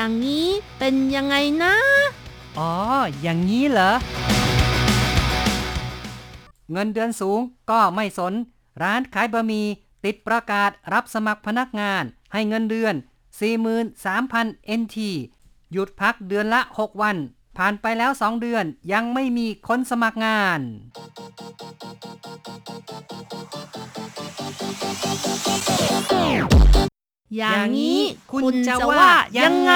อย่างนี้เป็นยังไงนะ อ๋อ อย่างนี้เหรอ เงินเดือนสูงก็ไม่สน ร้านขายบะหมี่ติดประกาศรับสมัครพนักงาน ให้เงินเดือน 43,000 NT หยุดพักเดือนละ 6 วัน ผ่านไปแล้ว 2 เดือนยังไม่มีคนสมัครงาน อย่างนี้คุณจะว่ายังไง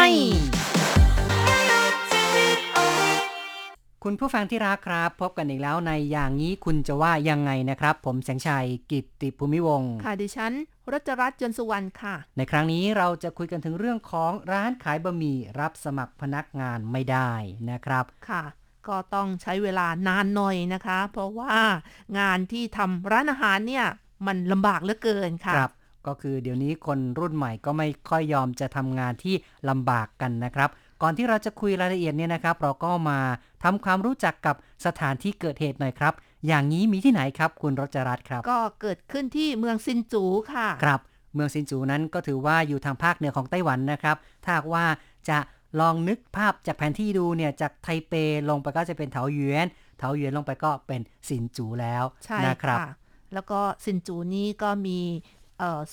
คุณผู้ฟังที่รักครับ พบกันอีกแล้วในอย่างนี้คุณจะว่ายังไงนะครับ ผมแสงชัยกิตติภูมิวงศ์ค่ะดิฉันรัชรัตน์ยนต์สุวรรณค่ะ ในครั้งนี้เราจะคุยกันถึงเรื่องของร้านขายบะหมี่รับสมัครพนักงานไม่ได้นะครับค่ะก็ต้องใช้เวลานานหน่อยนะคะ เพราะว่างานที่ทำร้านอาหารเนี่ยมันลำบากเหลือเกินค่ะครับ ก็คือเดี๋ยวนี้คนรุ่นใหม่ก็ไม่ค่อยยอมจะทำงานที่ลำบากกันนะครับ ก่อนที่เราจะคุยรายละเอียดเนี่ยนะครับ เราก็มาทำความรู้จักกับสถานที่เกิดเหตุหน่อยครับ อย่างนี้มีที่ไหนครับ คุณรจรัตน์ครับ ก็เกิดขึ้นที่เมืองซินจูค่ะ ครับ เมืองซินจูนั้นก็ถือว่าอยู่ทางภาคเหนือของไต้หวันนะครับ ถ้าหากว่าจะลองนึกภาพจากแผนที่ดูเนี่ยจากไทเปลงไปก็จะเป็นเถาหยวนเถาหยวนลงไปก็เป็นซินจูแล้วใช่นะครับค่ะแล้วก็ซินจูนี้ก็มีเอ่อ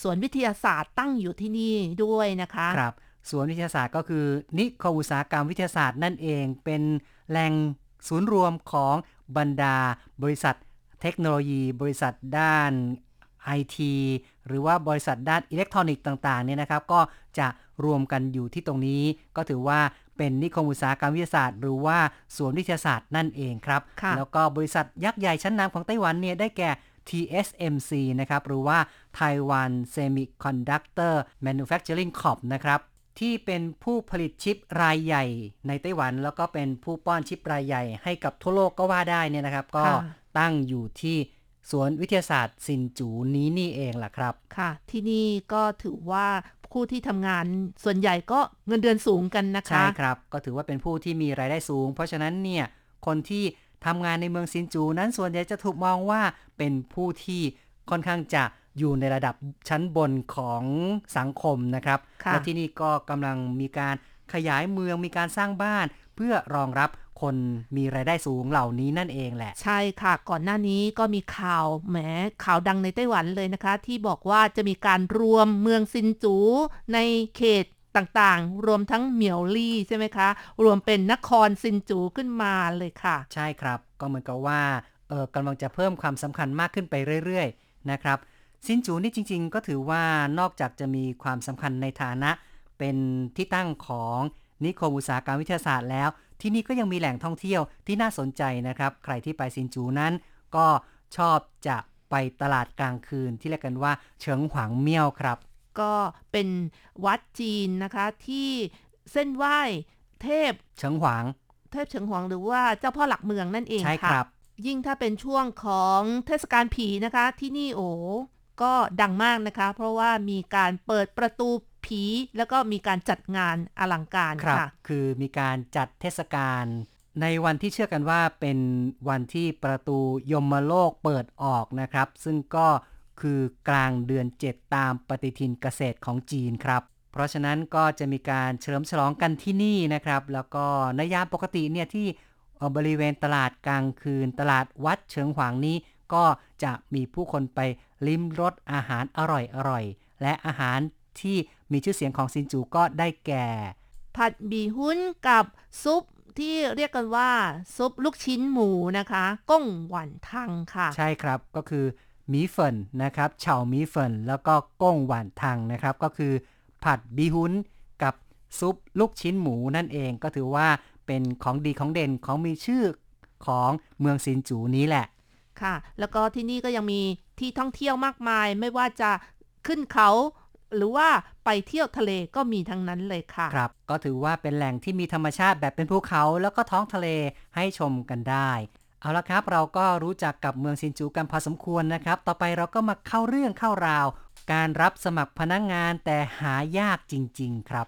สวนวิทยาศาสตร์ตั้งอยู่ที่นี่ด้วยนะคะครับสวนวิทยาศาสตร์ก็คือ นิคมอุตสาหกรรมวิทยาศาสตร์นั่นเองเป็นแหล่งศูนย์รวมของบรรดาบริษัทเทคโนโลยี บริษัทด้านไอทีหรือว่าบริษัทด้านอิเล็กทรอนิกส์ต่างๆเนี่ยนะครับ ก็จะรวมกันอยู่ที่ตรงนี้ ก็ถือว่าเป็นนิคมอุตสาหกรรมวิทยาศาสตร์ หรือว่าสวนวิทยาศาสตร์นั่นเองครับค่ะแล้วก็บริษัทยักษ์ใหญ่ชั้นนำของไต้หวันเนี่ยได้แก่ TSMC นะครับหรือว่า Taiwan Semiconductor Manufacturing Corp นะครับที่เป็นผู้ผลิตชิปรายใหญ่ในไต้หวัน แล้วก็เป็นผู้ป้อนชิปรายใหญ่ให้กับทั่วโลกก็ว่าได้เนี่ยนะครับ ก็ค่ะตั้งอยู่ที่สวนวิทยาศาสตร์ซินจูนี้นี่เองล่ะครับ ค่ะ ที่นี่ก็ถือว่าผู้ที่ทำงานส่วนใหญ่ก็เงินเดือนสูงกันนะคะ ใช่ครับ ก็ถือว่าเป็นผู้ที่มีรายได้สูง เพราะฉะนั้นเนี่ยคนที่ ทำงานในเมืองซินจูนั้นส่วนใหญ่จะถูกมองว่าเป็นผู้ที่ค่อนข้างจะอยู่ในระดับชั้นบนของสังคมนะครับค่ะและที่นี่ก็กำลังมีการขยายเมืองมีการสร้างบ้าน เพื่อรองรับคนมีรายได้สูงเหล่านี้นั่นเองแหละ ใช่ค่ะ ก่อนหน้านี้ก็มีข่าวแหมข่าวดังในไต้หวันเลยนะคะ ที่บอกว่าจะมีการรวมเมืองซินจู ในเขต ต่างๆ รวมทั้งเหมียวลี่ใช่ไหมคะ รวมเป็นนครซินจูขึ้นมาเลยค่ะ ใช่ครับ ก็เหมือนกับว่าเออกำลังจะเพิ่มความสำคัญมากขึ้นไปเรื่อยๆนะครับซินจูนี่จริง ๆ ก็ถือว่านอกจากจะมีความสำคัญในฐานะ เป็นที่ตั้งของนิคมอุตสาหกรรมวิทยาศาสตร์แล้ว ที่นี่ก็ยังมีแหล่งท่องเที่ยวที่น่าสนใจนะครับ ใครที่ไปซินจูนั้น ก็ชอบจะไปตลาดกลางคืนที่เรียกกันว่าเฉิงหวางเมี่ยวครับ ก็เป็นวัดจีนนะคะที่เส้นไหว้เทพเฉิงหวาง เทพเฉิงหวางหรือว่าเจ้าพ่อหลักเมืองนั่นเองใช่คค่ะรับ ยิ่งถ้าเป็นช่วงของเทศกาลผีนะคะที่นี่โอ้ก็ดังมากนะคะ เพราะว่ามีการเปิดประตูผีแล้วก็มีการจัดงานอลังการครับค่ะ คือมีการจัดเทศกาลในวันที่เชื่อกันว่าเป็นวันที่ประตูยมโลกเปิดออกนะครับ ซึ่งก็ คือกลางเดือน 7 ตามปฏิทินเกษตรของจีนครับ เพราะฉะนั้นก็จะมีการเฉลิมฉลองกันที่นี่นะครับ แล้วก็ในยามปกติเนี่ยที่บริเวณตลาดกลางคืน ตลาดวัดเฉิงหวางนี้ ก็จะมีผู้คนไปลิ้มรสอาหารอร่อยๆและอาหารที่มีชื่อเสียงของซินจูก็ได้แก่ ผัดบีหุ้นกับซุปที่เรียกกันว่าซุปลูกชิ้นหมูนะคะ ก้งหวันทังค่ะ ใช่ครับก็คือ มีเฟินนะครับเฉาหมีเฟินแล้วก็ก้งหวานทังนะครับ ก็คือผัดบีฮุนกับซุปลูกชิ้นหมูนั่นเองก็ถือว่าเป็นของดีของเด่นของมีชื่อของเมืองซินจูนี้แหละ ค่ะ แล้วก็ที่นี่ก็ยังมีที่ท่องเที่ยวมากมาย ไม่ว่าจะขึ้นเขา หรือว่าไปเที่ยวทะเลก็มีทั้งนั้นเลยค่ะ ครับ ก็ถือว่าเป็นแหล่งที่มีธรรมชาติแบบเป็นภูเขา แล้วก็ท้องทะเลให้ชมกันได้ เอาละครับ เราก็รู้จักกับเมืองซินจูกันพอสมควรนะครับ ต่อไปเราก็มาเข้าเรื่องเข้าราว การรับสมัครพนักงงานแต่หายากจริง ๆ ครับ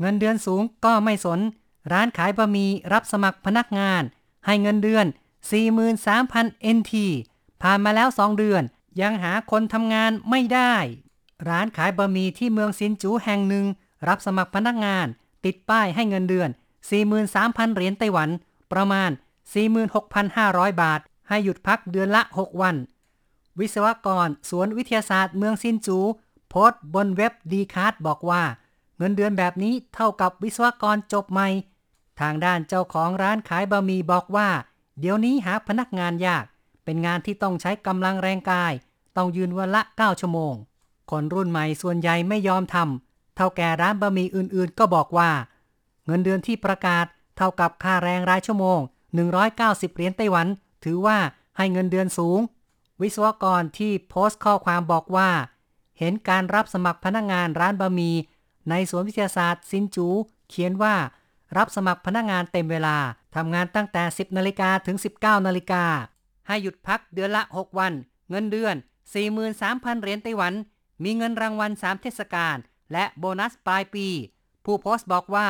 เงินเดือนสูงก็ไม่สน ร้านขายบะหมี่รับสมัครพนักงาน ให้เงินเดือน 43,000 NT ผ่านมาแล้ว 2 เดือน ยังหาคนทำงานไม่ได้ ร้านขายบะหมี่ที่เมืองซินจูแห่งหนึ่ง รับสมัครพนักงาน ติดป้ายให้เงินเดือน 43,000 เหรียญไต้หวัน ประมาณ 46,500 บาท ให้หยุดพักเดือนละ 6 วัน วิศวกรสวนวิทยาศาสตร์เมืองซินจู โพสต์บนเว็บดีคาร์ดบอกว่า เงินเดือนแบบนี้เท่ากับวิศวกรจบใหม่ ทางด้านเจ้าของร้านขายบะหมี่บอกว่า เดี๋ยวนี้หาพนักงานยาก เป็นงานที่ต้องใช้กำลังแรงกาย ต้องยืนวันละ 9 ชั่วโมง คนรุ่นใหม่ส่วนใหญ่ไม่ยอมทำเท่าแก่ร้านบะหมี่อื่นๆ ก็บอกว่า เงินเดือนที่ประกาศเท่ากับค่าแรงรายชั่วโมง 190 เหรียญไต้หวัน ถือว่าให้เงินเดือนสูง วิศวกรที่โพสต์ข้อความบอกว่า เห็นการรับสมัครพนักงานร้านบะหมี่ในสวนวิทยาศาสตร์ซินจู เขียนว่า รับสมัครพนักงานเต็มเวลา ทำงานตั้งแต่ 10นาฬิกาถึง 19นาฬิกาให้หยุดพักเดือนละ 6 วัน เงินเดือน 43,000 เหรียญไต้หวัน มีเงินรางวัล 3 เทศกาล และโบนัสปลายปี ผู้โพสต์บอกว่า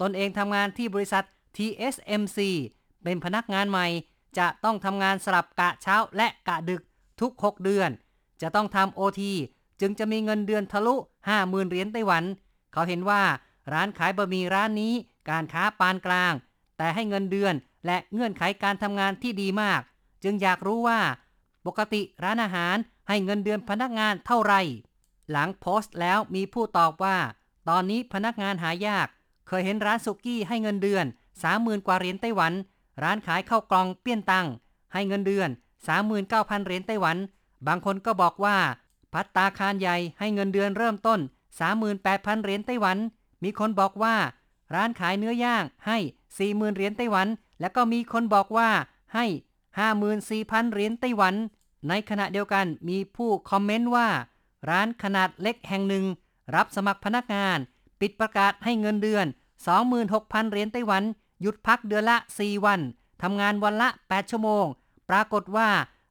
ตนเองทำงานที่บริษัท TSMC เป็นพนักงานใหม่ จะต้องทำงานสลับกะเช้าและกะดึกทุก 6 เดือน จะต้องทำโอทีจึงจะมีเงินเดือนทะลุ 50,000 เหรียญไต้หวัน เขาเห็นว่าร้านขายบะหมี่ร้านนี้ การค้าปานกลาง แต่ให้เงินเดือน และเงื่อนไขการทำงานที่ดีมาก จึงอยากรู้ว่า ปกติร้านอาหารให้เงินเดือนพนักงานเท่าไหร่ หลังโพสต์แล้วมีผู้ตอบว่า ตอนนี้พนักงานหายาก เคยเห็นร้านสุกี้ให้เงินเดือน30,000กว่าเหรียญไต้หวัน ร้านขายข้าวกล่องเปี้ยนตังให้เงินเดือน 39,000เหรียญไต้หวัน บางคนก็บอกว่า พัตตาคารใหญ่ให้เงินเดือนเริ่มต้น 38,000เหรียญไต้หวัน มีคนบอกว่า ร้านขายเนื้อย่างให้ 40,000 เหรียญไต้หวัน แล้วก็มีคนบอกว่าให้ 54,000 เหรียญไต้หวัน ในขณะเดียวกันมีผู้คอมเมนต์ว่า ร้านขนาดเล็กแห่งหนึ่ง รับสมัครพนักงาน ปิดประกาศให้เงินเดือน 26,000 เหรียญไต้หวัน หยุดพักเดือนละ 4 วันทำงานวันละ 8 ชั่วโมง ปรากฏว่า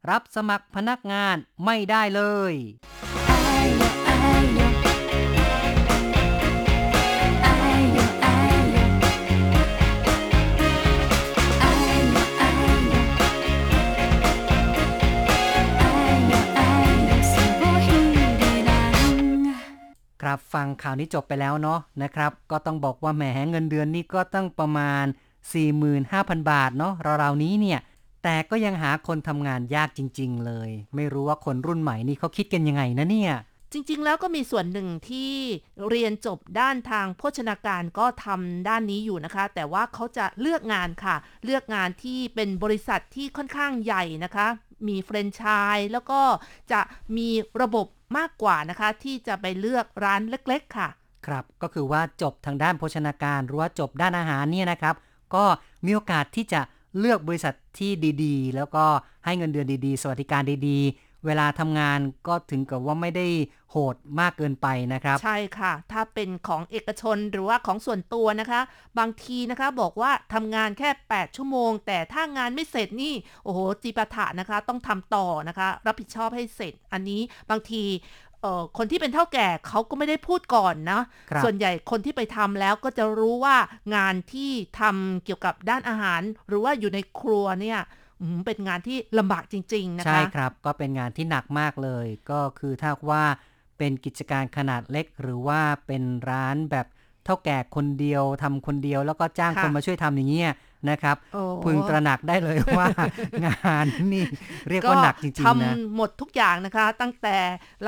รับสมัครพนักงานไม่ได้เลย ครับฟังข่าวนี้จบไปแล้วเนาะนะครับ ก็ต้องบอกว่าแหมเงินเดือนนี่ก็ตั้งประมาณ 45,000 บาทเนาะราวๆนี้เนี่ย แต่ก็ยังหาคนทำงานยากจริง ๆ เลย ไม่รู้ว่าคนรุ่นใหม่นี่เขาคิดกันยังไงนะเนี่ยจริง ๆ แล้วก็มีส่วนหนึ่งที่เรียนจบด้านทางโภชนาการก็ทำด้านนี้อยู่นะคะ แต่ว่าเขาจะเลือกงานค่ะ เลือกงานที่เป็นบริษัทที่ค่อนข้างใหญ่นะคะ มีแฟรนไชส์แล้วก็จะมีระบบมากกว่านะคะ ที่จะไปเลือกร้านเล็ก ๆ ค่ะ ครับก็คือว่าจบทางด้านโภชนาการ หรือว่าจบด้านอาหารเนี่ยนะครับ ก็มีโอกาสที่จะเลือกบริษัทที่ดีๆ แล้วก็ให้เงินเดือนดีๆ สวัสดิการดีๆ เวลาทำงานก็ถึงกับว่าไม่ได้โหดมากเกินไปนะครับ ใช่ค่ะ ถ้าเป็นของเอกชนหรือว่าของส่วนตัวนะคะ บางทีนะคะบอกว่าทำงานแค่ 8 ชั่วโมง แต่ถ้างานไม่เสร็จนี่โอ้โหจีปาถะนะคะ ต้องทำต่อนะคะ รับผิดชอบให้เสร็จ อันนี้บางทีเอ่อคนที่เป็นเท่าแก่เขาก็ไม่ได้พูดก่อนนะครับส่วนใหญ่คนที่ไปทำแล้วก็จะรู้ว่างานที่ทำเกี่ยวกับด้านอาหาร หรือว่าอยู่ในครัวเนี่ยอืม เป็นงานที่ลำบากจริง ๆ นะคะ ใช่ครับ ก็เป็นงานที่หนักมากเลย ก็คือถ้าว่าเป็นกิจการขนาดเล็ก หรือว่าเป็นร้านแบบเท่าแก่คนเดียวทำคนเดียว แล้วก็จ้างค่ะคนมาช่วยทำอย่างเงี้ยนะครับโอ้พึงตระหนักได้เลยว่างานนี่เรียกว่าหนักจริงๆนะทำหมดทุกอย่างนะคะ ตั้งแต่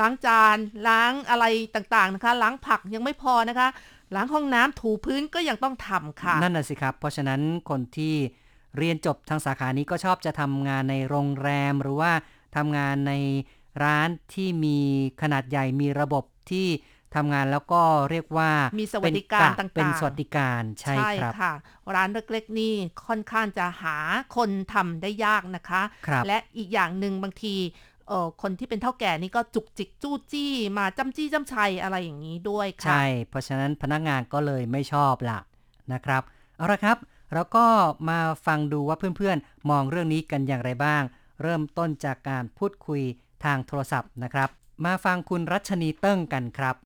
ล้างจานล้างอะไรต่างๆนะคะ ล้างผักยังไม่พอนะคะล้างห้องน้ำถูพื้นก็ยังต้องทำค่ะ นั่นน่ะสิครับ เพราะฉะนั้นคนที่ เรียนจบทางสาขานี้ก็ชอบจะทำงานในโรงแรม หรือว่าทำงานในร้านที่มีขนาดใหญ่มีระบบที่ทำงานแล้วก็เรียกว่ามีสวัสดิการเป็นะต่างๆ เป็นสวัสดิการใช่ครับค่ะ ร้านเล็กๆนี่ค่อนข้างจะหาคนทำได้ยากนะคะครับและอีกอย่างหนึ่งบางทีเอ่อคนที่เป็นเท่าแก่นี่ก็จุกจิกจู้จี้ มาจ้ำจี้จ้ำชัยอะไรอย่างนี้ด้วยค่ะ ใช่ เพราะฉะนั้นพนักงานก็เลยไม่ชอบละนะครับ เอาละครับ แล้วก็มาฟังดูว่าเพื่อนๆ มองเรื่องนี้กันอย่างไรบ้าง เริ่มต้นจากการพูดคุยทางโทรศัพท์นะครับ มาฟังคุณรัชนีเติ้งกันครับ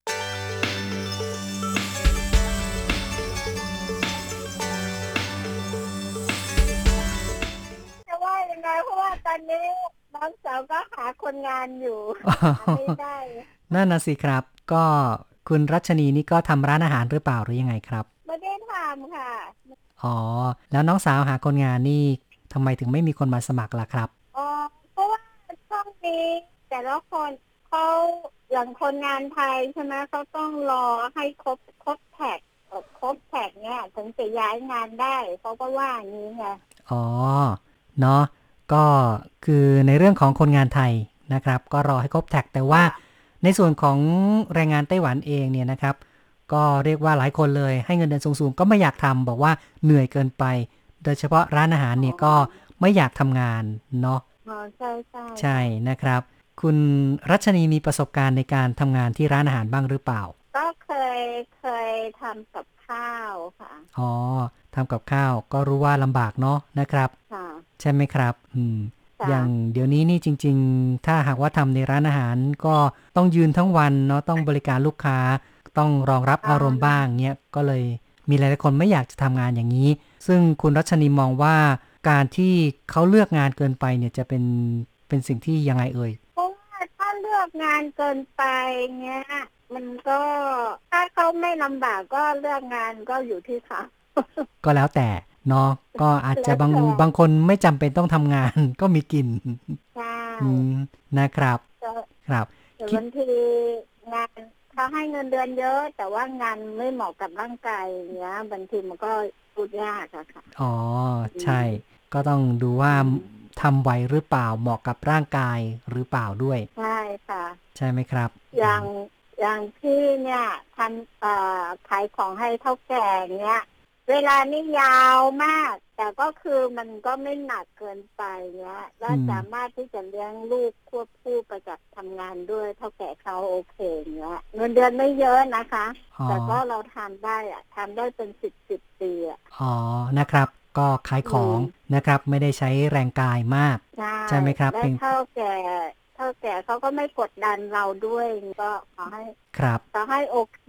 จะว่ายังไงเพราะว่าตอนนี้น้องสาวก็หาคนงานอยู่ไม่ได้นั่นน่ะสิครับ ก็คุณรัชนีนี่ก็ทำร้านอาหารหรือเปล่าหรือยังไงครับ ไม่ได้ทำค่ะ อ๋อ แล้วน้องสาวหาคนงานนี่ทำไมถึงไม่มีคนมาสมัครล่ะครับ อ๋อ เพราะว่าช่วงนี้แต่ละคนเขาอย่างคนงานไทยใช่ไหมเขาต้องรอให้ครบครบแท็กเอ่อครบแท็กเนี่ยถึงจะย้ายงานได้เขาก็ว่าอย่างนี้ไง อ๋อ เนาะก็คือในเรื่องของคนงานไทยนะครับ ก็รอให้ครบแท็กแต่ว่าในส่วนของแรงงานไต้หวันเองเนี่ยนะครับ ก็เรียกว่าหลายคนเลยให้เงินเดือนสูงๆ ก็ไม่อยากทำบอกว่าเหนื่อยเกินไป โดยเฉพาะร้านอาหารเนี่ยก็ไม่อยากทำงานเนาะอ๋อใช่ใช่ใช่นะครับ คุณรัชนีมีประสบการณ์ในการทำงานที่ร้านอาหารบ้างหรือเปล่า ก็เคยเคยทำกับข้าวค่ะอ๋อทำกับข้าวก็รู้ว่าลำบากเนาะนะครับค่ะใช่ไหมครับ อืมค่ะอย่างเดี๋ยวนี้นี่จริง ๆ ถ้าหากว่าทำในร้านอาหารก็ต้องยืนทั้งวันเนาะต้องบริการลูกค้า ต้องรองรับอารมณ์บ้างเนี้ยก็เลยมีหลายๆคนไม่อยากจะทำงานอย่างนี้ ซึ่งคุณรัชนีมองว่าการที่เขาเลือกงานเกินไปเนี่ยจะเป็นเป็นสิ่งที่ยังไงเอ่ยเพราะว่าถ้าเลือกงานเกินไปเงี้ย มันก็ถ้าเขาไม่ลำบากก็เลือกงานก็อยู่ที่เขาก็แล้วแต่เนาะก็อาจจะบางแล้วแต่บางคนไม่จำเป็นต้องทำงาน ก็มีกินใช่อืมนะครับแต่ครับแต่บางทีงาน เขาให้เงินเดือนเยอะ แต่ว่างานไม่เหมาะกับร่างกายอย่างเงี้ยบางทีมันก็พูดยากอะค่ะ อ๋อ ใช่ ก็ต้องดูว่าทำไหวหรือเปล่าเหมาะกับร่างกายหรือเปล่าด้วย ใช่ค่ะ ใช่ไหมครับ อย่างอย่างที่เนี่ยทำเอ่อขายของให้เท่าแก่เนี้ย เวลานี่ยาวมาก แต่ก็คือมันก็ไม่หนักเกินไปเนี้ยแล้วอืมสามารถที่จะเลี้ยงลูกควบคู่ไปกับทำงานด้วยเท่าแก่เขาโอเคเนี้ยเงินเดือนไม่เยอะนะคะอ๋อแต่ก็เราทำได้อะทำได้เป็นสิบสิบปีอะอ๋อนะครับก็ขายของอืมนะครับ ไม่ได้ใช้แรงกายมาก ใช่ใช่ไหมครับและเป็นเท่าแก่เท่าแก่เขาก็ไม่กดดันเราด้วยก็ขอให้ครับขอให้โอเค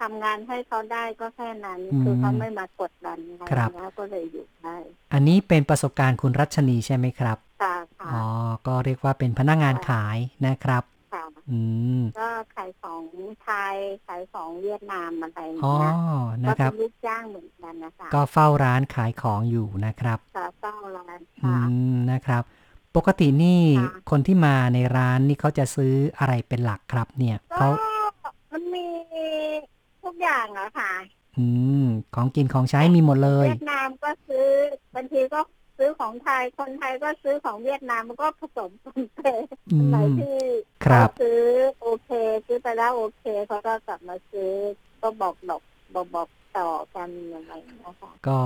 ทำงานให้เขาได้ก็แค่นั้นอืมคือเขาไม่มากดดันอะไรครับแล้วก็เลยอยู่ได้อันนี้เป็นประสบการณ์คุณรัชนีใช่ไหมครับค่ะค่ะอ๋อก็เรียกว่าเป็นพนักงานขายนะครับค่ะอืมก็ขายของไทยขายของเวียดนามอะไรอย่างอ๋อเงี้ยก็นะคเป็รับนลูกจ้างเหมือนกันนะคะก็เฝ้าร้านขายของอยู่นะครับค่ะเฝ้าร้านอืค่ะมนะครับ ปกตินี่ค่ะคนที่มาในร้านนี่เขาจะซื้ออะไรเป็นหลักครับ เนี่ยก็เขามันมี ทุกอย่างอะค่ะ อืม ของกินของใช้มีหมดเลย เวียดนามก็ซื้อบางทีก็ซื้อของไทย คนไทยก็ซื้อของเวียดนามมันก็ผสมปนเปอืไหนมที่ครับเขาซื้อโอเค ซื้อไปแล้วโอเคเขาก็กลับมาซื้อก็บอกบอกบอกบอกต่อกันอะไรอย่างเงี้ยค่ะก็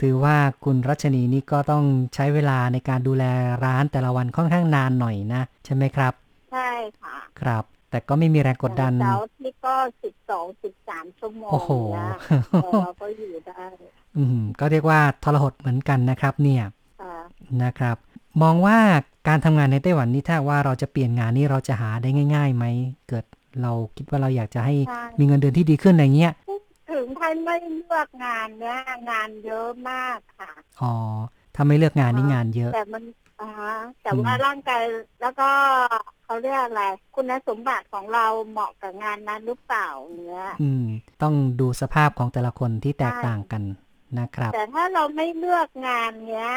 ถือว่าคุณรัชนีนี่ก็ต้องใช้เวลาในการดูแลร้านแต่ละวันค่อนข้างนานหน่อยนะ ใช่ไหมครับ ใช่ค่ะ ครับ แต่ก็ไม่มีแรงกดดันเสาร์อาที่ก็สิบสองสิบสามชั่วโมงโอ้โหนะแต่เราก็อยู่ได้ อืม ก็เรียกว่าทรหดเหมือนกันนะครับ เนี่ยค่ะนะครับ มองว่าการทำงานในไต้หวันนี่ถ้าว่าเราจะเปลี่ยนงานนี่เราจะหาได้ง่ายๆไหมเกิดเราคิดว่าเราอยากจะให้ใช่มีเงินเดือนที่ดีขึ้นอะไรเงี้ยถึงไทยไม่เลือกงานเนี้ยงานเยอะมากค่ะอ๋อถ้าไม่เลือกงานนี่งานเยอะ แต่มัน อ่าฮะแต่อืมว่าร่างกายแล้วก็เขาเรียกอะไร คุณสมบัติของเราเหมาะกับงานนั้นหรือเปล่าเนี้ย อืม ต้องดูสภาพของแต่ละคนที่แตกใช่ต่างกันนะครับ แต่ถ้าเราไม่เลือกงานเนี้ย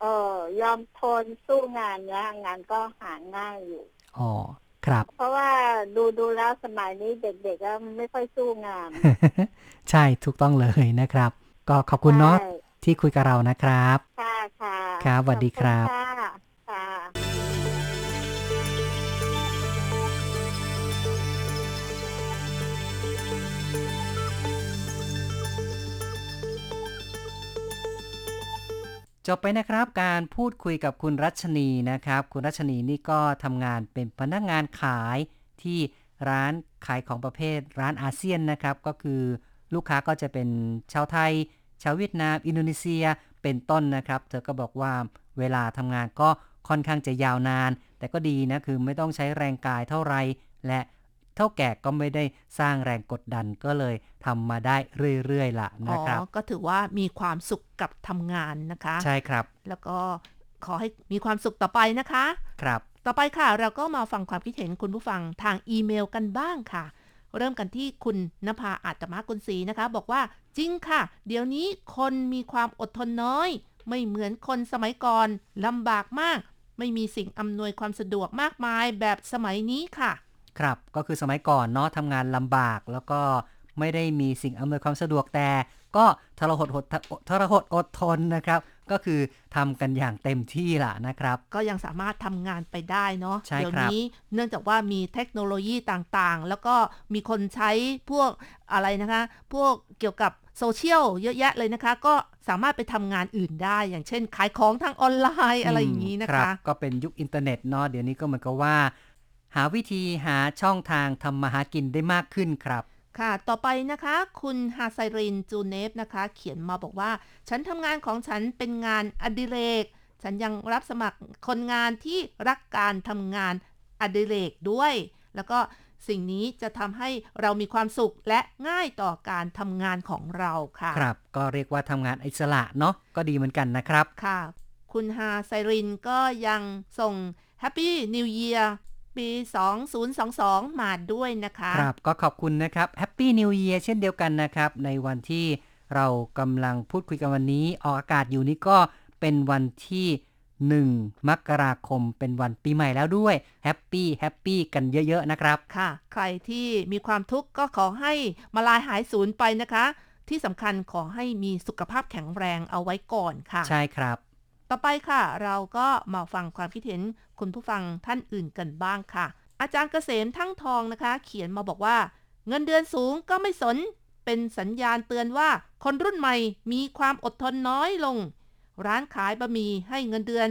เออยอมทนสู้งานเนี้ย งานก็หาง่ายอยู่อ๋อครับ เพราะว่าดูดูแล้วสมัยนี้เด็กๆก็ไม่ค่อยสู้งาน ใช่ถูกต้องเลยนะครับ ก็ขอบคุณเนาะใช่ ที่คุยกับเรานะครับ ค่ะค่ะครับสวัสดีครับขอณค่ะค่ะจบไปนะครับการพูดคุยกับคุณรัชนีนะครับ คุณรัชนีนี่ก็ทำงานเป็นพนักงานขายที่ร้านขายของประเภทร้านอาเซียนนะครับ ก็คือลูกค้าก็จะเป็นชาวไทย ชาวเวียดนาม อินโดนีเซียเป็นต้นนะครับ เธอก็บอกว่าเวลาทำงานก็ค่อนข้างจะยาวนาน แต่ก็ดีนะคือไม่ต้องใช้แรงกายเท่าไหรและเท่าแก่ก็ไม่ได้สร้างแรงกดดันก็เลยทำมาได้เรื่อยๆล่ะอ๋นะครับอก็ถือว่ามีความสุขกับทำงานนะคะ ใช่ครับ แล้วก็ขอให้มีความสุขต่อไปนะคะ ครับ ต่อไปค่ะ เราก็มาฟังความคิดเห็นคุณผู้ฟังทางอีเมลกันบ้างค่ะ เริ่มกันที่คุณนภาอาตมากุลศรีนะคะ บอกว่า จริงค่ะ เดี๋ยวนี้คนมีความอดทนน้อย ไม่เหมือนคนสมัยก่อนลำบากมาก ไม่มีสิ่งอำนวยความสะดวกมากมายแบบสมัยนี้ค่ะ ครับก็คือสมัยก่อนเนาะทำงานลำบากแล้วก็ไม่ได้มีสิ่งอำนวยความสะดวกแต่ ก็ทรหดหดทรหดอดทนนะครับ ก็คือทำกันอย่างเต็มที่ล่ะนะครับ ก็ยังสามารถทำงานไปได้เนาะใช่เดี๋ยวครับนี้เนื่องจากว่ามีเทคโนโลยีต่างๆ แล้วก็มีคนใช้พวกอะไรนะคะ พวกเกี่ยวกับ โซเชียลเยอะแยะเลยนะคะ ก็สามารถไปทำงานอื่นได้ อย่างเช่น ขายของทางออนไลน์อะไรอย่างนี้นะรับคะ ก็เป็นยุคอินเทอร์เน็ตเนาะเดี๋ยวนี้ก็เหมือนกับว่า หาวิธีหาช่องทางทำมาหากินได้มากขึ้นครับค่ะ ต่อไปนะคะ คุณฮาไซรินจูเนฟนะคะ เขียนมาบอกว่า ฉันทำงานของฉันเป็นงานอดิเรก ฉันยังรับสมัครคนงานที่รักการทำงานอดิเรกด้วย แล้วก็ สิ่งนี้จะทำให้เรามีความสุขและง่ายต่อการทำงานของเราค่ะ ครับ ก็เรียกว่าทำงานอิสระเนาะก็ดีเหมือนกันนะครับ ค่ะ คุณฮาไซรินก็ยังส่ง Happy New Year ปี 2022 มาด้วยนะคะ ครับ ก็ขอบคุณนะครับ Happy New Year เช่นเดียวกันนะครับ ในวันที่เรากำลังพูดคุยกันวันนี้ ออกอากาศอยู่นี่ก็เป็นวันที่ 1 มกราคมเป็นวันปีใหม่แล้วด้วย happy happy กันเยอะๆนะครับ ค่ะ ใครที่มีความทุกข์ก็ขอให้มลายหายสูญไปนะคะ ที่สำคัญขอให้มีสุขภาพแข็งแรงเอาไว้ก่อนค่ะ ใช่ครับ ต่อไปค่ะ เราก็มาฟังความคิดเห็นคุณผู้ฟังท่านอื่นกันบ้างค่ะ อาจารย์เกษมทั้งทองนะคะ เขียนมาบอกว่า เงินเดือนสูงก็ไม่สน เป็นสัญญาณเตือนว่าคนรุ่นใหม่มีความอดทนน้อยลง ร้านขายบะหมี่ให้เงินเดือน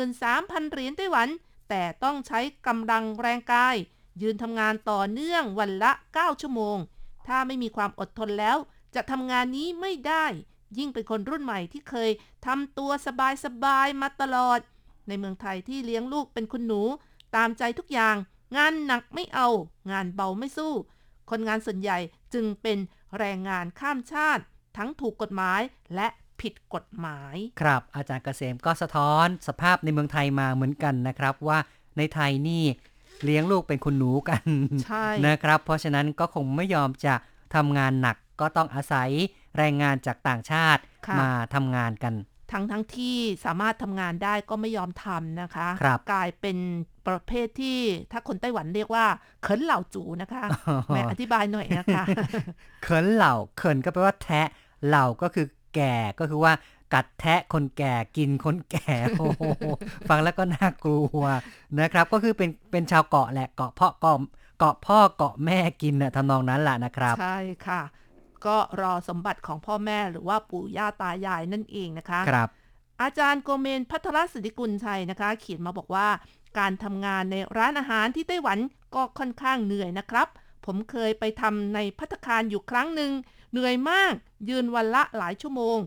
43,000 เหรียญไต้หวัน แต่ต้องใช้กำลังแรงกาย ยืนทำงานต่อเนื่องวันละ 9 ชั่วโมง ถ้าไม่มีความอดทนแล้ว จะทำงานนี้ไม่ได้ ยิ่งเป็นคนรุ่นใหม่ที่เคยทำตัวสบายๆมาตลอด ในเมืองไทยที่เลี้ยงลูกเป็นคุณหนู ตามใจทุกอย่าง งานหนักไม่เอา งานเบาไม่สู้ คนงานส่วนใหญ่จึงเป็นแรงงานข้ามชาติ ทั้งถูกกฎหมายและ ผิดกฎหมาย ครับ อาจารย์เกษมก็สะท้อนสภาพในเมืองไทยมาเหมือนกันนะครับ ว่าในไทยนี่เลี้ยงลูกเป็นคุณหนูกันใช่นะครับ เพราะฉะนั้นก็คงไม่ยอมจะทำงานหนักก็ต้องอาศัยแรงงานจากต่างชาติค่ะมาทำงานกัน ทั้งทั้งที่สามารถทำงานได้ก็ไม่ยอมทำนะคะครับกลายเป็นประเภทที่ถ้าคนไต้หวันเรียกว่าเขินเหล่าจูนะคะแม่อธิบายหน่อยนะคะ เขินเหล่าเขินก็แปลว่าแทะเหล่าก็คือ แก่ก็คือว่ากัดแทะคนแก่กินคนแก่โอ้โหฟังแล้วก็น่ากลัวนะครับ ก็คือเป็นเป็นชาวเกาะแหละเกาะพ่อเกาะเกาะพ่อเกาะแม่กินน่ะทำนองนั้นแหละนะครับ ใช่ค่ะ ก็รอสมบัติของพ่อแม่หรือว่าปู่ย่าตายายนั่นเองนะคะครับ อาจารย์โกเมนพัทรสิทธิกุลชัยนะคะ เขียนมาบอกว่า การทำงานในร้านอาหารที่ไต้หวันก็ค่อนข้างเหนื่อยนะครับ ผมเคยไปทำในพัตตาคารอยู่ครั้งหนึ่ง เหนื่อยมาก ยืนวันละหลายชั่วโมง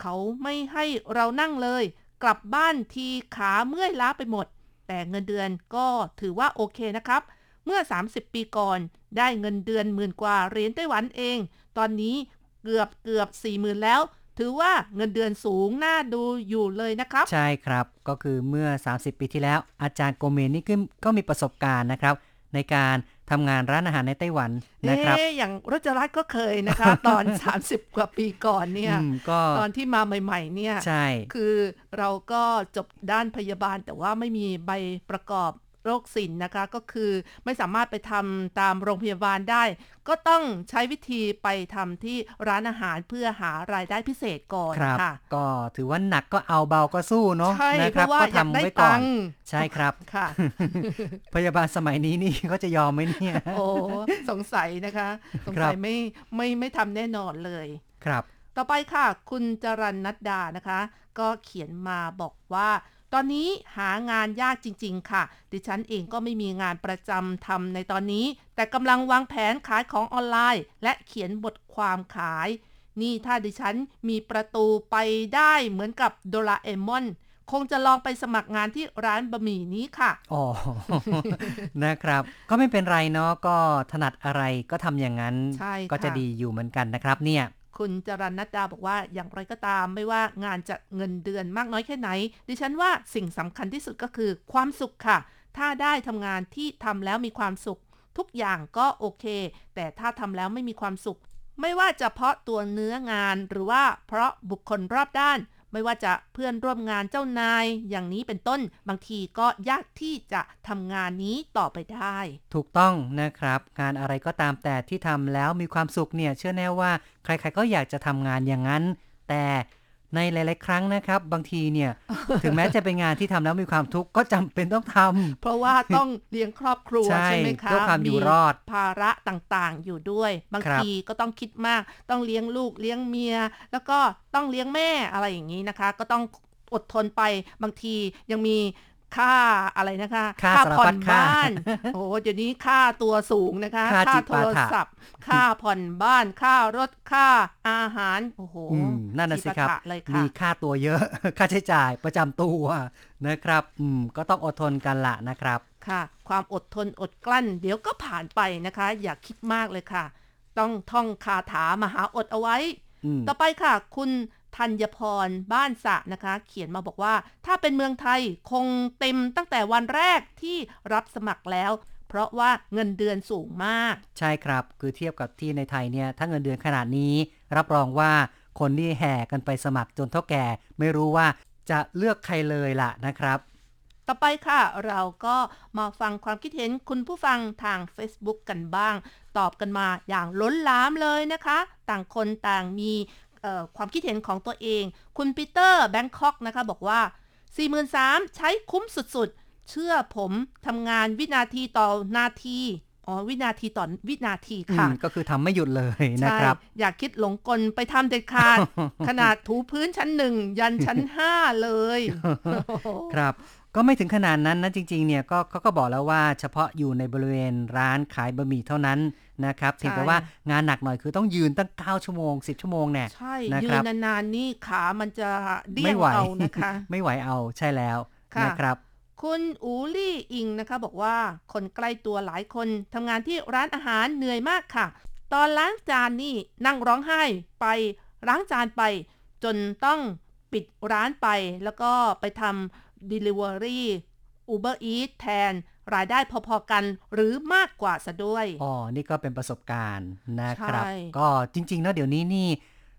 เขาไม่ให้เรานั่งเลย กลับบ้านทีขาเมื่อยล้าไปหมด แต่เงินเดือนก็ถือว่าโอเคนะครับ เมื่อ 30 ปีก่อนได้เงินเดือนหมื่นกว่าเหรียญไต้หวันเอง ตอนนี้เกือบเกือบ4 0,000แล้ว ถือว่าเงินเดือนสูงน่าดูอยู่เลยนะครับ ใช่ครับ ก็คือเมื่อ 30 ปีที่แล้ว อาจารย์โกเมนนี่ก็ก็มีประสบการณ์นะครับ ในการ ทำงานร้านอาหารในไต้หวันนะครับเอ๊ะอย่างรจรัตน์ก็เคยนะคะ ตอน 30 กว่าปีก่อนเนี่ยอืมก็ตอนที่มาใหม่ๆเนี่ยใช่คือเราก็จบด้านพยาบาลแต่ว่าไม่มีใบประกอบ โรคศิลป์นะคะก็คือไม่สามารถไปทำตามโรงพยาบาลได้ ก็ต้องใช้วิธีไปทำที่ร้านอาหารเพื่อหารายได้พิเศษก่อนครับค่ะ ก็ถือว่าหนักก็เอาเบาก็สู้เนาะใช่นะเพครับราะว่าก็อยากทำได้ไว้ก่อตันงค์ใช่ครับค่ะ พยาบาลสมัยนี้นี่ก็จะยอมไหมเนี่ย โอ้สงสัยนะคะ สงครัสับยไม่ไม่ไม่ทำแน่นอนเลยครับ ต่อไปค่ะ คุณจรันนัดดานะคะ ก็เขียนมาบอกว่า ตอนนี้หางานยากจริง ๆ ค่ะ ดิฉันเองก็ไม่มีงานประจำทำในตอนนี้ แต่กำลังวางแผนขายของออนไลน์ และเขียนบทความขาย นี่ถ้าดิฉันมีประตูไปได้เหมือนกับโดราเอมอนคงจะลองไปสมัครงานที่ร้านบะหมี่นี้ค่ะ อ๋อ นะครับ ก็ไม่เป็นไรเนาะ ก็ถนัดอะไรก็ทำอย่างนั้นใช่ค่ะก็จะดีอยู่เหมือนกันนะครับเนี่ย คุณจรัญนัดดาบอกว่าอย่างไรก็ตาม ไม่ว่างานจะเงินเดือนมากน้อยแค่ไหน ดิฉันว่าสิ่งสำคัญที่สุดก็คือความสุขค่ะ ถ้าได้ทำงานที่ทำแล้วมีความสุข ทุกอย่างก็โอเค แต่ถ้าทำแล้วไม่มีความสุข ไม่ว่าจะเพราะตัวเนื้องานหรือว่าเพราะบุคคลรอบด้าน ไม่ว่าจะเพื่อนร่วมงานเจ้านาย อย่างนี้เป็นต้นบางทีก็ยากที่จะทำงานนี้ต่อไปได้ ถูกต้องนะครับ งานอะไรก็ตามแต่ที่ทำแล้วมีความสุขเนี่ยเชื่อแน่ว่า ใครๆก็อยากจะทำงานอย่างนั้น แต่ ในหลาย ๆ ครั้งนะครับ บางทีเนี่ย ถึงแม้จะเป็นงานที่ทำแล้วมีความทุกข์ก็จำเป็นต้องทำเพราะว่าต้องเลี้ยงครอบครัวใช่ใช่ไหมคะเพื่อความอยู่รอดภาระต่าง ๆ อยู่ด้วย บางครับทีก็ต้องคิดมาก ต้องเลี้ยงลูกเลี้ยงเมีย แล้วก็ต้องเลี้ยงแม่อะไรอย่างนี้นะคะ ก็ต้องอดทนไปบางทียังมี ค่าอะไรนะคะ ค่าสารผ่อพันดค่าบ้านโอ้เดี๋ยวนี้ค่าตัวสูงนะคะ ค่าจิโทปารถะศัพท์ ค่าผ่อนบ้าน ค่ารถ ค่าอาหาร โอ้โหอืมนั่นน่ะสิครับจิปาถะเลยมีค่ะค่าตัวเยอะ ค่าใช้จ่ายประจำตัวนะครับ อืม ก็ต้องอดทนกันละนะครับ ค่ะ ความอดทนอดกลั้น เดี๋ยวก็ผ่านไปนะคะ อย่าคิดมากเลยค่ะ ต้องท่องคาถามหาอดเอาไว้อืมต่อไปค่ะ คุณ ธัญพรบ้านสะนะคะ เขียนมาบอกว่า ถ้าเป็นเมืองไทยคงเต็มตั้งแต่วันแรกที่รับสมัครแล้ว เพราะว่าเงินเดือนสูงมาก ใช่ครับ คือเทียบกับที่ในไทยเนี่ยถ้าเงินเดือนขนาดนี้ รับรองว่าคนที่แห่กันไปสมัครจนเท่าแก่ ไม่รู้ว่าจะเลือกใครเลยล่ะนะครับต่อไปค่ะ เราก็มาฟังความคิดเห็นคุณผู้ฟังทาง Facebook กันบ้าง ตอบกันมาอย่างล้นหลามเลยนะคะ ต่างคนต่างมีเอ่อ ความคิดเห็นของตัวเอง คุณปีเตอร์แบงคอกนะคะบอกว่า 43,000 ใช้คุ้มสุดๆ เชื่อผมทำงานวินาทีต่อนาที อ๋อ วินาทีต่อวินาทีอืค่ะมก็คือทำไม่หยุดเลยนะครับใช่อย่าคิดหลงกลไปทำเด็ดขาด ขนาดถูพื้นชั้นหนึ่งยันชั้นห้าเลย ครับก็ไม่ถึงขนาดนั้นนะจริงๆเนี่ยก็เขาก็บอกแล้วว่าเฉพาะอยู่ในบริเวณร้านขายบะหมี่เท่านั้นนะครับเพียงแต่ว่างานหนักหน่อยคือต้องยืนตั้ง 9 ชั่วโมง 10 ชั่วโมงเนี่ยใช่นะยืครับนนานๆนี่ขามันจะเดี้ยไม่งไหวเอานะคะ ไม่ไหวเอาใช่แล้วค่ะนะครับ คุณอูลี่อิงนะคะ บอกว่าคนใกล้ตัวหลายคนทำงานที่ร้านอาหารเหนื่อยมากค่ะ ตอนล้างจานนี่นั่งร้องไห้ไปล้างจานไป จนต้องปิดร้านไป แล้วก็ไปทำ Delivery Uber Eats แทนรายได้พอๆกันหรือมากกว่าซะด้วย อ๋อ นี่ก็เป็นประสบการณ์นะครับใช่ก็จริงๆเนาะเดี๋ยวนี้นี่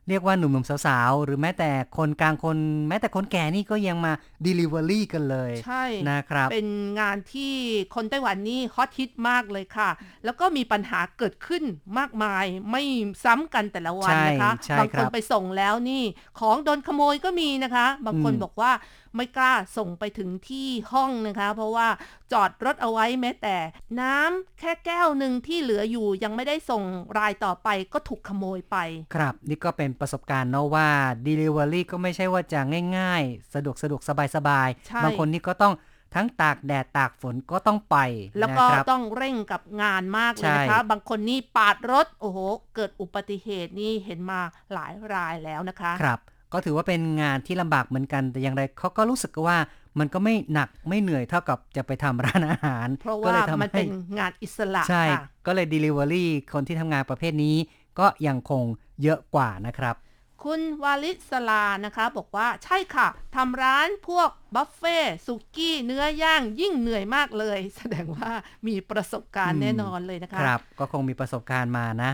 เรียกว่าหนุ่มๆสาวๆ หรือแม้แต่คนกลางคน แม้แต่คนแก่นี่ก็ยังมา Delivery กันเลย ใช่นะครับ เป็นงานที่คนไต้หวันนี่ฮอตฮิตมากเลยค่ะ แล้วก็มีปัญหาเกิดขึ้นมากมายไม่ซ้ำกันแต่ละวันนะคะใช่ใช่บางคครับนไปส่งแล้วนี่ ของโดนขโมยก็มีนะคะ บางคนอืมบอกว่าไม่กล้าส่งไปถึงที่ห้องนะคะ เพราะว่าจอดรถเอาไว้แม้แต่ น้ำแค่แก้วหนึ่งที่เหลืออยู่ยังไม่ได้ส่งรายต่อไปก็ถูกขโมยไป ครับ นี่ก็เป็นประสบการณ์เนาะว่า Delivery ก็ไม่ใช่ว่าจะง่าย ๆ สะดวกสะดวกสบายใช่ๆบางคนนี่ก็ต้องทั้งตากแดดตากฝนก็ต้องไป แล้วก็นะครับต้องเร่งกับงานมากเลยนะคะใช่บางคนนี่ปาดรถ โอ้โห เกิดอุบัติเหตุนี่เห็นมาหลายรายแล้วนะคะ ครับ ก็ถือว่าเป็นงานที่ลำบากเหมือนกันแต่อย่างไรเขาก็รู้สึกว่ามันก็ไม่หนักไม่เหนื่อยเท่ากับจะไปทำร้านอาหาร เพราะก็ว่าเลยทำมันให้เป็นงานอิสระใช่ค่ะก็เลย Delivery คนที่ทำงานประเภทนี้ ก็ยังคงเยอะกว่านะครับ คุณวาลิสลานะคะ บอกว่าใช่ค่ะทำร้านพวกบุฟเฟ่สุกี้เนื้อย่างยิ่งเหนื่อยมากเลย แสดงว่ามีประสบการอืณ์มแน่นอนเลยนะคะครับ ก็คงมีประสบการณ์มานะ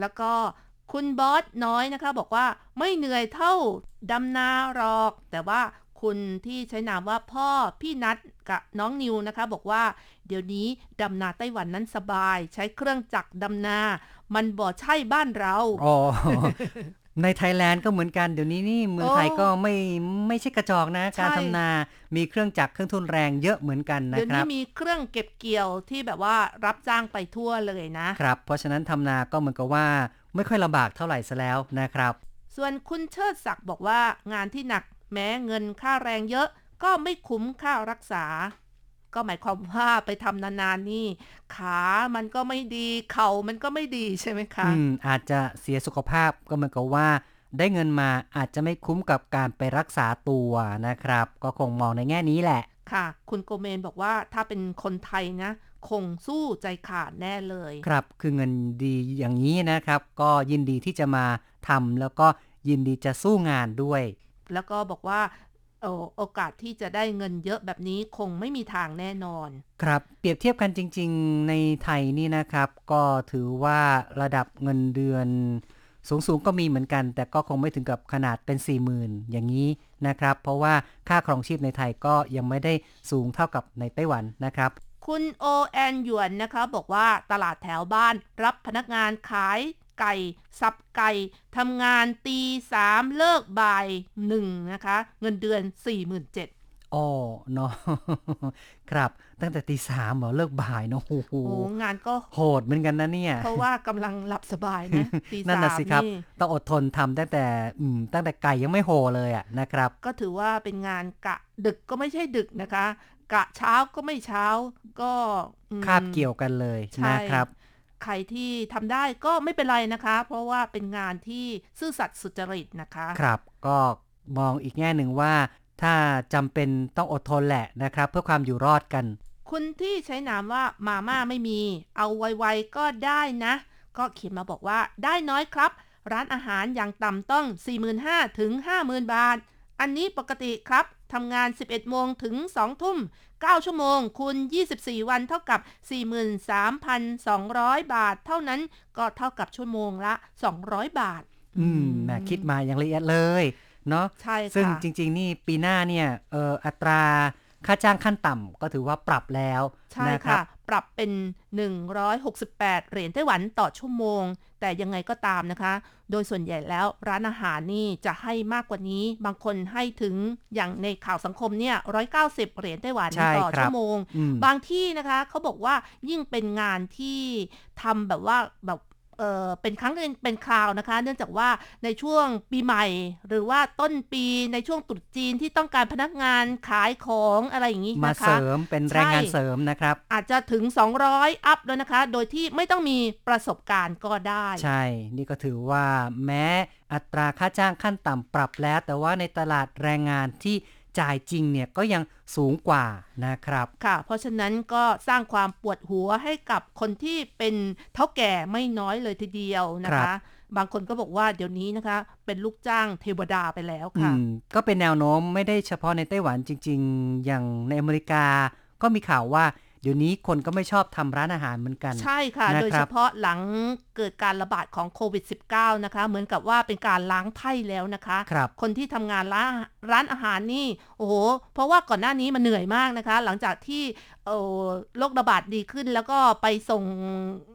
แล้วก็ คุณบอสน้อยนะคะ บอกว่าไม่เหนื่อยเท่าดำนาหรอก แต่ว่าคุณที่ใช้นามว่าพ่อพี่นัดกับน้องนิวนะคะ บอกว่าเดี๋ยวนี้ดำนาไต้หวันนั้นสบาย ใช้เครื่องจักรดำนา มันบ่ใช่บ้านเราอ๋อในไทยแลนด์ก็เหมือนกันเดี๋ยวนี้นี่เมืองโอ้ไทยก็ไม่ไม่ใช่กระจอกนะใช่การทำนามีเครื่องจักรเครื่องทุนแรงเยอะเหมือนกันนะเดี๋ยวครันี้บมีเครื่องเก็บเกี่ยวที่แบบว่ารับจ้างไปทั่วเลยนะครับ เพราะฉะนั้นทำนาก็เหมือนกับว่า ไม่ค่อยลำบากเท่าไหร่ซะแล้วนะครับ ส่วนคุณเชิดศักดิ์บอกว่างานที่หนักแม้เงินค่าแรงเยอะ ก็ไม่คุ้มค่ารักษา ก็หมายความว่าไปทำนานๆนี่ ขามันก็ไม่ดี เข่ามันก็ไม่ดีใช่ไหมคะอืมอาจจะเสียสุขภาพก็เหมือนกับว่า ได้เงินมาอาจจะไม่คุ้มกับการไปรักษาตัวนะครับ ก็คงมองในแง่นี้แหละ ค่ะ คุณโกเมนบอกว่าถ้าเป็นคนไทยนะ คงสู้ใจขาดแน่เลย ครับ คือเงินดีอย่างนี้นะครับ ก็ยินดีที่จะมาทำแล้วก็ยินดีจะสู้งานด้วย แล้วก็บอกว่าโอโอกาสที่จะได้เงินเยอะแบบนี้คงไม่มีทางแน่นอน ครับเปรียบเทียบกันจริง ๆ ในไทยนี่นะครับ ก็ถือว่าระดับเงินเดือน สูงๆก็มีเหมือนกัน แต่ก็คงไม่ถึงกับขนาดเป็น 40,000 อย่างนี้นะครับ เพราะว่าค่าครองชีพในไทยก็ยังไม่ได้สูงเท่ากับในไต้หวันนะครับ คุณโอแอนหยวนนะคะบอกว่าตลาดแถวบ้านรับพนักงานขายไก่สับไก่ทำงานตีสามเลิกบ่ายหนึ่งนะคะ เงินเดือน 47,000 อ๋อเนาะครับตั้งแต่ตีสามเหรอเลิกบ่ายเนาะโอ้โหโอ้งานก็โหดเหมือนกันนะเนี่ย เพราะว่ากำลังหลับสบายนะตีนั่นสาน่ะมสิครับนี่ต้องอดทนทำตั้งแต่อืมตั้งแต่ไก่ยังไม่โหเลยอะนะครับ ก็ถือว่าเป็นงานกะดึกก็ไม่ใช่ดึกนะคะ กะเช้าก็ไม่เช้าก็อืมคาบเกี่ยวกันเลยใช่นะครับใครที่ทำได้ก็ไม่เป็นไรนะคะ เพราะว่าเป็นงานที่ซื่อสัตย์สุจริตนะคะ ครับก็มองอีกแง่หนึ่งว่า ถ้าจำเป็นต้องอดทนแหละนะครับ เพื่อความอยู่รอดกัน คุณที่ใช้นามว่ามาม่าไม่มี เอาไวๆก็ได้นะ ก็เขียนมาบอกว่าได้น้อยครับ ร้านอาหารอย่างต่ำต้อง 45,000ถึง50,000 บาท อันนี้ปกติครับทำงาน 11 โมงถึง 2 ทุ่ม 9 ชั่วโมง คูณ 24 วันเท่ากับ 43,200 บาท เท่านั้นก็เท่ากับชั่วโมงละ 200 บาท อืมแหมคิดมาอย่างละเอียดเลย เนาะใช่ค่ะซึ่งจริง ๆ นี่ปีหน้าเนี่ยเอ่ออัตราค่าจ้างขั้นต่ำก็ถือว่าปรับแล้วใช่นะครัค่ะบปรับเป็น 168 เหรียญไต้หวันต่อชั่วโมง แต่ยังไงก็ตามนะคะ โดยส่วนใหญ่แล้วร้านอาหารนี่จะให้มากกว่านี้ บางคนให้ถึงอย่างในข่าวสังคมเนี่ย 190 เหรียญไต้หวันใช่ต่อครับชั่วโมงอืมบางที่นะคะเขาบอกว่ายิ่งเป็นงานที่ทำแบบว่าแบบ เออเป็นครั้งเป็นเป็นคราวนะคะ เนื่องจากว่าในช่วงปีใหม่ หรือว่าต้นปีในช่วงตรุษจีนที่ต้องการพนักงานขายของอะไรอย่างนี้มานะคะเสริมเป็นแรงงานใช่เสริมนะครับ อาจจะถึง 200 อัพแล้วนะคะ โดยที่ไม่ต้องมีประสบการณ์ก็ได้ ใช่ นี่ก็ถือว่าแม้อัตราค่าจ้างขั้นต่ำปรับแล้ว แต่ว่าในตลาดแรงงานที่ จ่ายจริงเนี่ยก็ยังสูงกว่านะครับ ค่ะ เพราะฉะนั้นก็สร้างความปวดหัวให้กับคนที่เป็นเท่าแก่ไม่น้อยเลยทีเดียวนะครัคะบบางคนก็บอกว่าเดี๋ยวนี้นะคะ เป็นลูกจ้างเทวดาไปแล้วอืค่ะมก็เป็นแนวโน้มไม่ได้เฉพาะในไต้หวันจริง ๆ อย่างในอเมริกาก็มีข่าวว่า เดี๋ยวนี้คนก็ไม่ชอบทำร้านอาหารเหมือนกัน ใช่ค่ะนะครับโดยเฉพาะหลังเกิดการระบาดของโควิด -19 นะคะ เหมือนกับว่าเป็นการล้างไพ่แล้วนะคะครับคนที่ทำงานร้านร้านอาหารนี่ โอ้โห เพราะว่าก่อนหน้านี้มันเหนื่อยมากนะคะ หลังจากที่เออโรคระบาดดีขึ้นแล้วก็ไปส่ง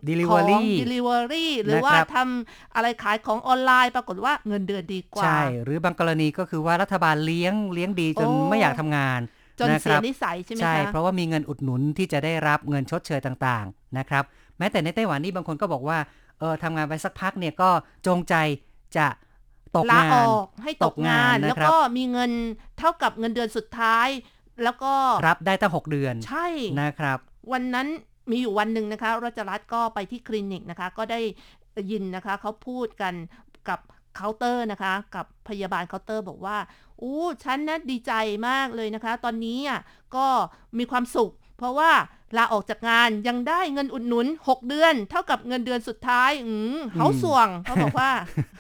Delivery ของ delivery หรือว่านะครับทำอะไรขายของออนไลน์ ปรากฏว่าเงินเดือนดีกว่า ใช่ หรือบางกรณีก็คือว่ารัฐบาลเลี้ยงเลี้ยงดีจนโอ้ไม่อยากทำงาน จนนะคเสียรับนิสัยใช่ไหมใช่คะเพราะว่ามีเงินอุดหนุนที่จะได้รับเงินชดเชยต่างๆนะครับ แม้แต่ในไต้หวันนี่บางคนก็บอกว่าเออทำงานไปสักพักเนี่ยก็จงใจจะตกลางาอนอกให้ตตกกงางานนนะครับแล้วก็มีเงินเท่ากับเงินเดือนสุดท้าย แล้วก็รับได้ตั้ง6เดือนใช่นะครับ วันนั้นมีอยู่วันหนึ่งนะคะรัชรัตน์ก็ไปที่คลินิกนะคะ ก็ได้ยินนะคะเขาพูดกันกับเคาน์เตอร์นะคะ กับพยาบาลเคาน์เตอร์บอกว่า อู้ฉันนะดีใจมากเลยนะคะ ตอนนี้อะก็มีความสุข เพราะว่าลาออกจากงานยังได้เงินอุดหนุน 6 เดือน เท่ากับเงินเดือนสุดท้าย อืมเฮาส่วงเขาบอกว่า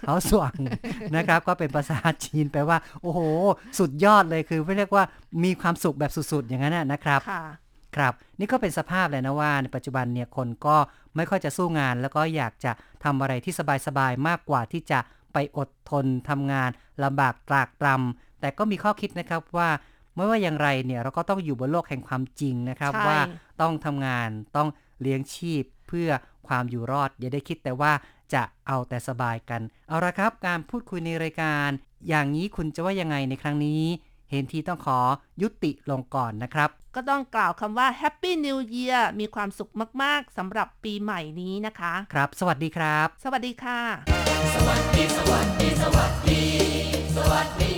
เขาสว่างนะครับ ก็เป็นภาษาจีนแปลว่า โอ้โห สุดยอดเลยคือเรียกว่ามีความสุขแบบสุดๆ อย่างนั้นนะนะครับค่ะครับนี่ก็เป็นสภาพเลยนะว่าในปัจจุบันเนี่ยคนก็ไม่ค่อยจะสู้งาน แล้วก็อยากจะทำอะไรที่สบายๆมากกว่าที่จะไปอดทนทำงาน ลำบากตรากตรำแต่ก็มีข้อคิดนะครับว่าไม่ว่าอย่างไรเนี่ยเราก็ต้องอยู่บนโลกแห่งความจริงนะครับใช่ว่าต้องทำงานต้องเลี้ยงชีพเพื่อความอยู่รอด อย่าได้คิดแต่ว่าจะเอาแต่สบายกัน เอาละครับ การพูดคุยในรายการ อย่างนี้คุณจะว่ายังไงในครั้งนี้ เห็นทีต้องขอยุติลงก่อนนะครับ ก็ต้องกล่าวคำว่า Happy New Year มีความสุขมาก ๆสำหรับปีใหม่นี้นะคะ ครับ สวัสดีครับ สวัสดีค่ะ สวัสดีสวัสดีสวัสดีส วัสดี